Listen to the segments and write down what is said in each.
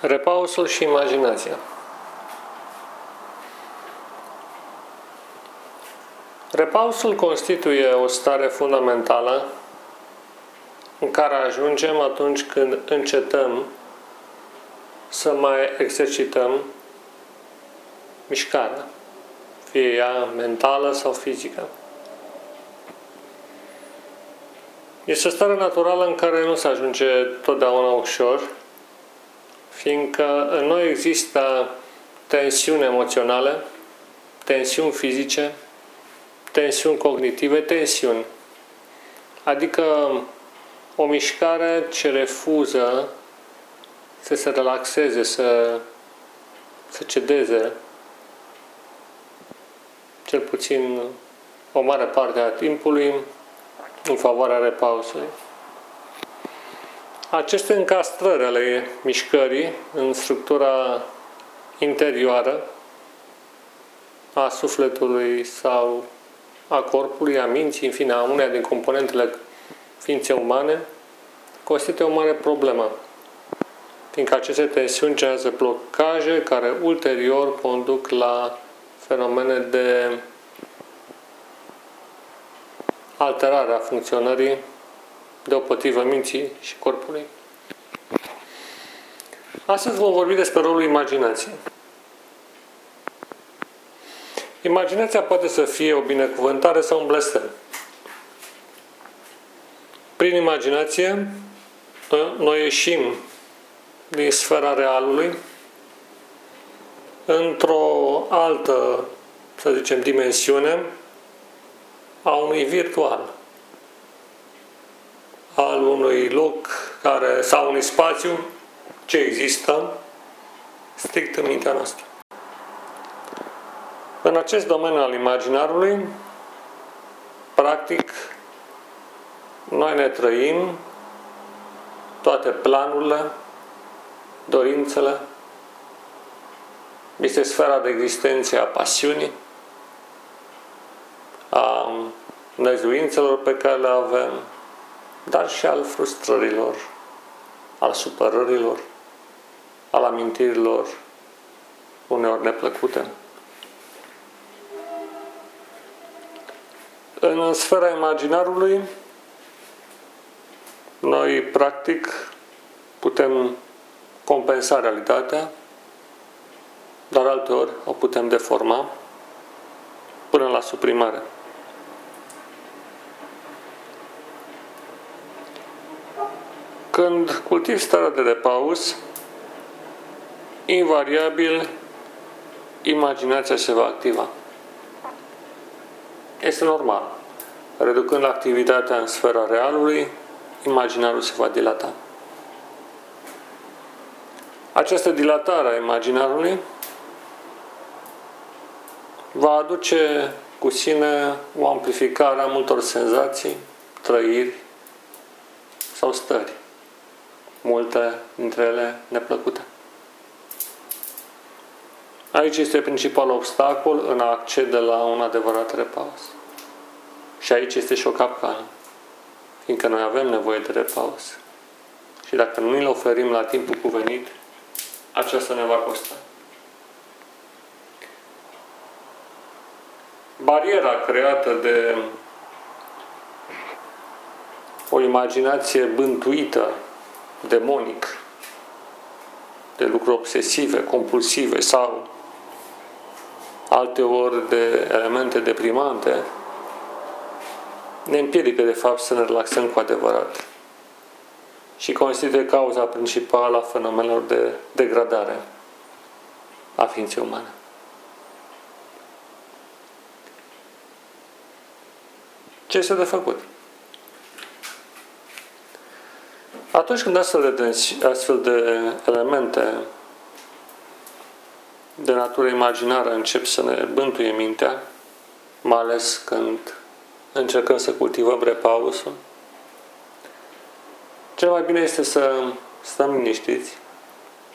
Repausul și imaginația. Repausul constituie o stare fundamentală în care ajungem atunci când încetăm să mai exercităm mișcarea, fie ea mentală sau fizică. Este o stare naturală în care nu se ajunge totdeauna ușor, fiindcă în noi există tensiuni emoționale, tensiuni fizice, tensiuni cognitive, tensiuni. Adică o mișcare ce refuză să se relaxeze, să, să cedeze, cel puțin o mare parte a timpului, în favoarea repausului. Aceste încastrări ale mișcării în structura interioară a sufletului sau a corpului, a minții, în fine, a uneia din componentele ființei umane, constituie o mare problemă, fiindcă aceste tensiuni generează blocaje care ulterior conduc la fenomene de alterare a funcționării deopotrivă minții și corpului. Astăzi vom vorbi despre rolul imaginației. Imaginația poate să fie o binecuvântare sau un blestem. Prin imaginație, noi ieșim din sfera realului într-o altă, să zicem, dimensiune a unui virtual, al unui loc care, sau unui spațiu ce există strict în mintea noastră. În acest domeniu al imaginarului, practic, noi ne trăim toate planurile, dorințele, este sfera de existență a pasiunii, a năzuințelor pe care le avem, dar și al frustrărilor, al supărărilor, al amintirilor uneori neplăcute. În sfera imaginarului, noi practic putem compensa realitatea, dar alteori o putem deforma până la suprimare. Când cultivi starea de repaus, invariabil imaginația se va activa. Este normal. Reducând activitatea în sfera realului, imaginarul se va dilata. Această dilatare a imaginarului va aduce cu sine o amplificare a multor senzații, trăiri sau stări, multe dintre ele neplăcute. Aici este principalul obstacol în a accede la un adevărat repaus. Și aici este și o capcană. Fiindcă noi avem nevoie de repaus. Și dacă nu îl oferim la timpul cuvenit, aceasta ne va costa. Bariera creată de o imaginație bântuită, demonic, de lucruri obsesive, compulsive sau alte ori de elemente deprimante, ne împiedică de fapt să ne relaxăm cu adevărat și constituie cauza principală a fenomenelor de degradare a ființei umane. Ce este de făcut? Atunci când astfel de, astfel de elemente de natură imaginară încep să ne bântuie mintea, mai ales când încercăm să cultivăm repausul, cel mai bine este să stăm liniștiți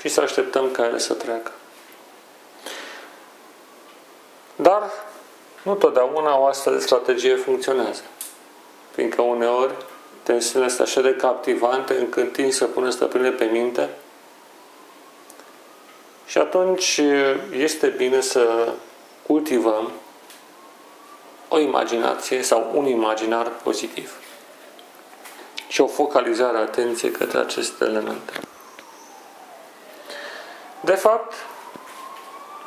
și să așteptăm ca ele să treacă. Dar nu totdeauna o astfel de strategie funcționează. Fiindcă uneori tensiunile sunt așa de captivante încât tind să pună stăpânire pe minte Și atunci este bine să cultivăm o imaginație sau un imaginar pozitiv și o focalizare a atenției către aceste elemente. De fapt,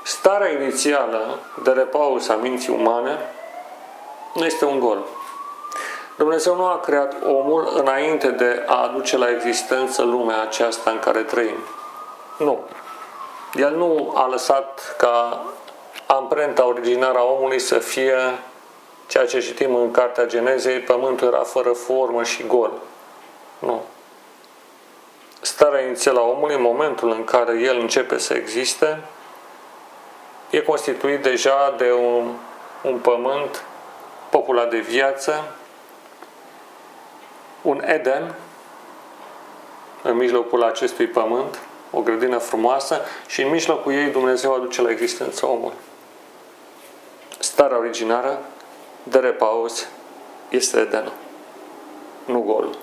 starea inițială de repaus a minții umane nu este un gol. Dumnezeu nu a creat omul înainte de a aduce la existență lumea aceasta în care trăim. Nu. El nu a lăsat ca amprenta originară a omului să fie ceea ce citim în Cartea Genezei, pământul era fără formă și gol. Nu. Starea inițială a omului, în momentul în care el începe să existe, e constituit deja de un, un pământ populat de viață, un Eden în mijlocul acestui pământ, o grădină frumoasă și în mijlocul ei Dumnezeu aduce la existență omul. Starea originară de repaus este Edenul, nu golul.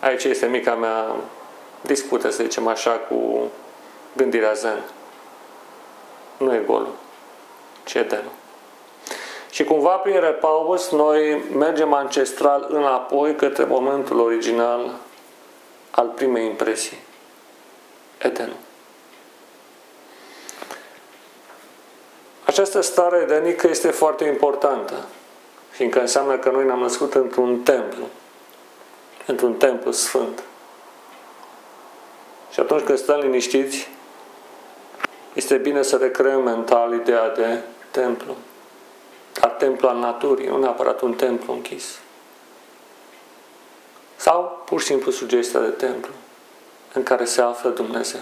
Aici este mica mea dispută, să zicem așa, cu gândirea zen. Nu e golul, ci Edenul. Și cumva prin repaus noi mergem ancestral înapoi către momentul original al primei impresii. Edenul. Această stare edenică este foarte importantă, fiindcă înseamnă că noi ne-am născut într-un templu, într-un templu sfânt. Și atunci când stăm liniștiți, este bine să recreăm mental ideea de templu. Dar templu al naturii, nu neapărat un templu închis. Sau pur și simplu sugestia de templu în care se află Dumnezeu.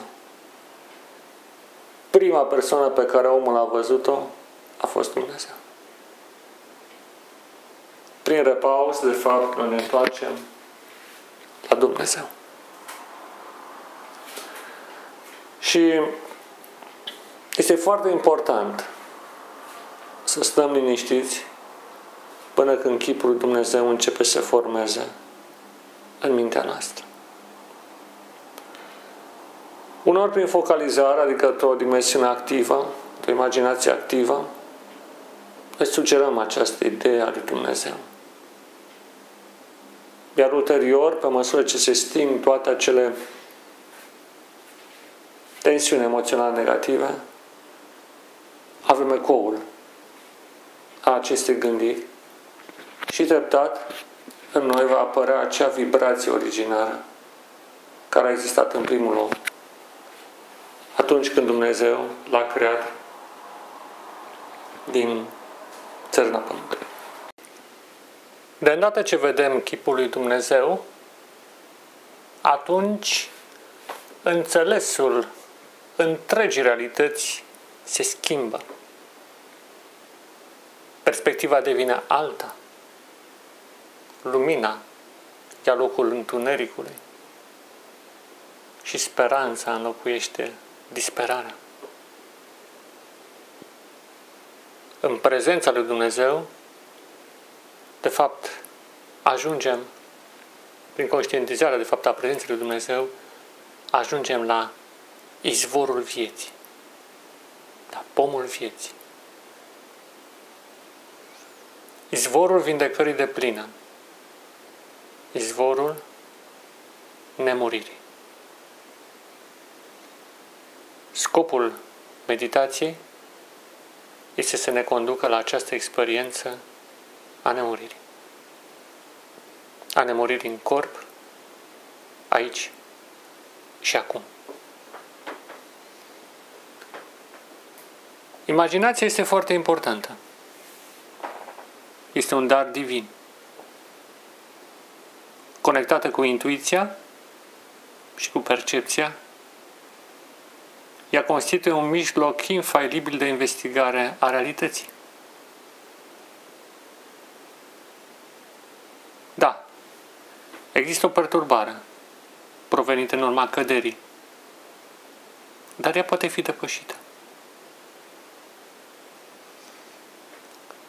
Prima persoană pe care omul a văzut-o a fost Dumnezeu. Prin repaus, de fapt, noi ne întoarcem la Dumnezeu. Și este foarte important să stăm liniștiți până când chipul lui Dumnezeu începe să formeze în mintea noastră. Unor prin focalizare, adică o dimensiune activă, o imaginație activă, îți sugerăm această idee a lui Dumnezeu. Iar ulterior, pe măsură ce se sting toate acele tensiuni emoționale negative, avem ecoul a acestei gândiri și treptat în noi va apărea acea vibrație originară care a existat în primul om. Atunci când Dumnezeu l-a creat din țărna pământului. De îndată ce vedem chipul lui Dumnezeu, atunci înțelesul întregii realități se schimbă. Perspectiva devine alta. Lumina ia locul întunericului și speranța înlocuiește disperarea. În prezența lui Dumnezeu, de fapt, ajungem, prin conștientizarea, de fapt, a prezenței lui Dumnezeu, ajungem la izvorul vieții, la pomul vieții. Izvorul vindecării de plină, izvorul nemuririi. Scopul meditației este să ne conducă la această experiență a nemuririi. A nemuririi în corp, aici și acum. Imaginația este foarte importantă. Este un dar divin. Conectată cu intuiția și cu percepția, ea constituie un mijloc infailibil de investigare a realității. Da, există o perturbare provenită în urma căderii, dar ea poate fi depășită.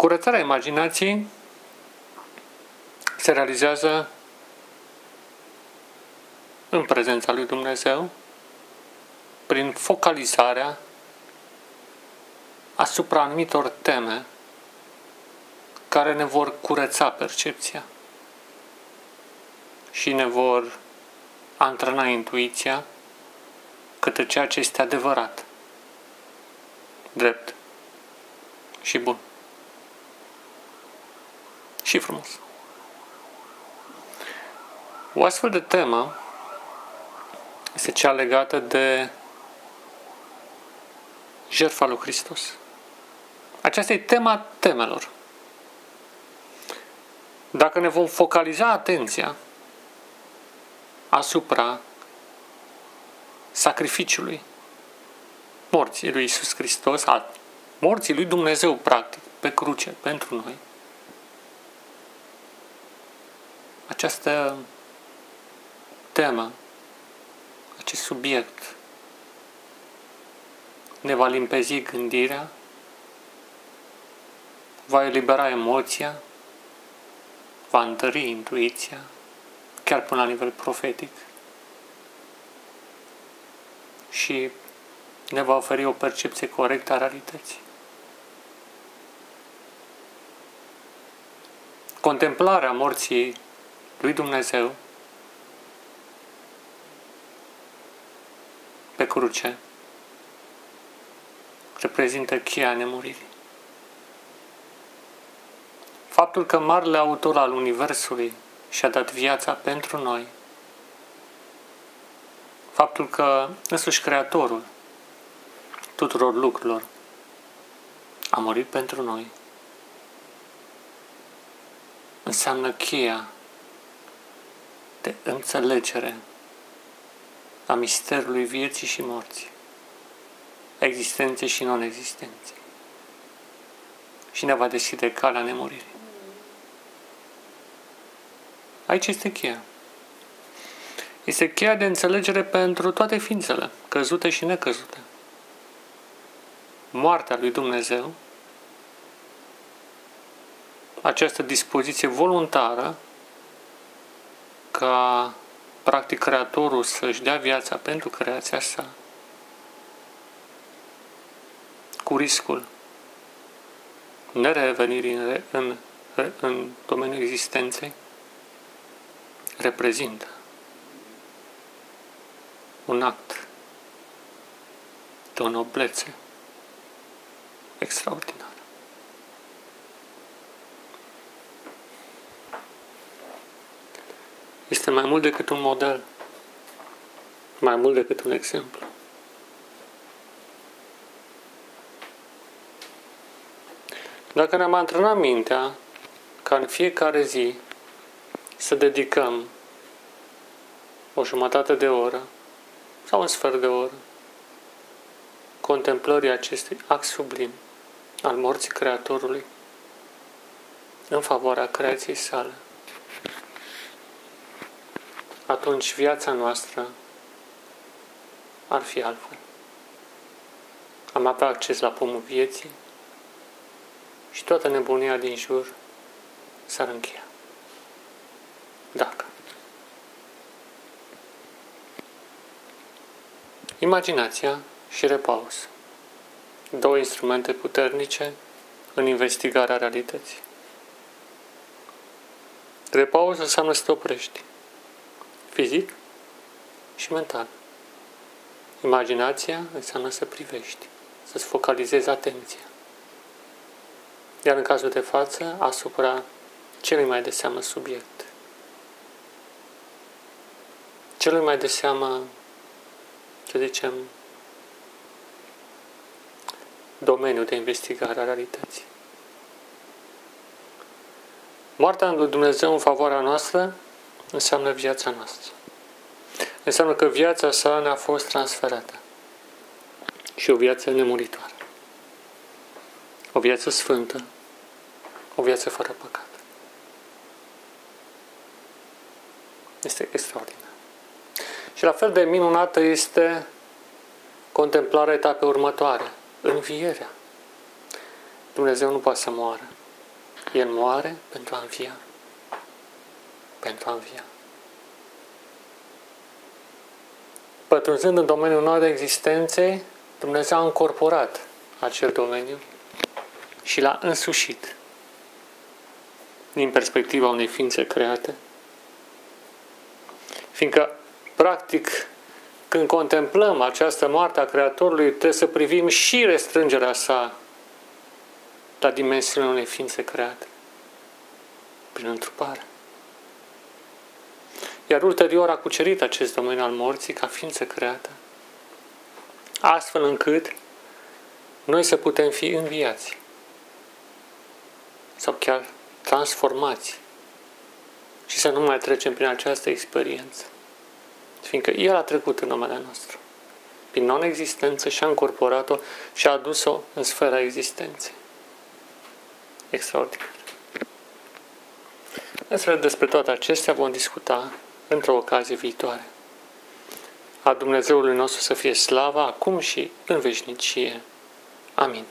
Curățarea imaginației se realizează în prezența lui Dumnezeu, prin focalizarea asupra anumitor teme care ne vor curăța percepția și ne vor antrena intuiția către ceea ce este adevărat, drept și bun și frumos. O astfel de temă este cea legată de jertfa lui Hristos. Aceasta e tema temelor. Dacă ne vom focaliza atenția asupra sacrificiului morții lui Isus Hristos, a morții lui Dumnezeu, practic, pe cruce, pentru noi, această temă, acest subiect ne va limpezi gândirea, va elibera emoția, va întări intuiția, chiar până la nivel profetic și ne va oferi o percepție corectă a realității. Contemplarea morții lui Dumnezeu pe cruce reprezintă cheia nemuririi. Faptul că marele autor al Universului și-a dat viața pentru noi, faptul că însuși Creatorul tuturor lucrurilor a murit pentru noi, înseamnă cheia de înțelegere a misterului vieții și morții, a existenței și non-existenței. Și ne va deschide calea nemuririi. Aici este cheia. Este cheia de înțelegere pentru toate ființele, căzute și necăzute. Moartea lui Dumnezeu, această dispoziție voluntară ca practic Creatorul să-și dea viața pentru creația sa, cu riscul nerevenirii în, în, în domeniul existenței, reprezintă un act de o noblețe extraordinar. Este mai mult decât un model, mai mult decât un exemplu. Dacă ne-am antrenat mintea ca în fiecare zi să dedicăm o jumătate de oră sau un sfert de oră contemplării acestui act sublim al morții Creatorului în favoarea creației sale, atunci viața noastră ar fi altfel. Am avea acces la pomul vieții și toată nebunia din jur s-ar încheia. Dacă. Imaginația și repaus. Două instrumente puternice în investigarea realității. Repaus înseamnă să te oprești fizic și mental. Imaginația înseamnă să privești, să-ți focalizezi atenția. Iar în cazul de față, asupra celui mai de seamă subiect. Celui mai de seamă, să zicem, domeniul de investigare a realității. Moartea lui Dumnezeu în favoarea noastră înseamnă viața noastră. Înseamnă că viața sa ne-a fost transferată. Și o viață nemuritoare. O viață sfântă. O viață fără păcat. Este extraordinar. Și la fel de minunată este contemplarea etapei următoare, învierea. Dumnezeu nu poate să moară. El moare pentru a învia pentru a învia. pătrunzând în domeniul nou de existențe, Dumnezeu a încorporat acel domeniu și l-a însușit din perspectiva unei ființe create. Fiindcă, practic, când contemplăm această moarte a Creatorului, trebuie să privim și restrângerea sa la dimensiunea unei ființe create, prin întrupare. Iar ulterior a cucerit acest domeniu al morții ca ființă creată, astfel încât noi să putem fi înviați sau chiar transformați și să nu mai trecem prin această experiență. Fiindcă El a trecut în numele nostru. Prin non-existență și-a încorporat-o și a adus-o în sfera existenței. Extraordinar. Însă despre toate acestea vom discuta într-o ocazie viitoare. A Dumnezeului nostru să fie slava acum și în veșnicie. Amin.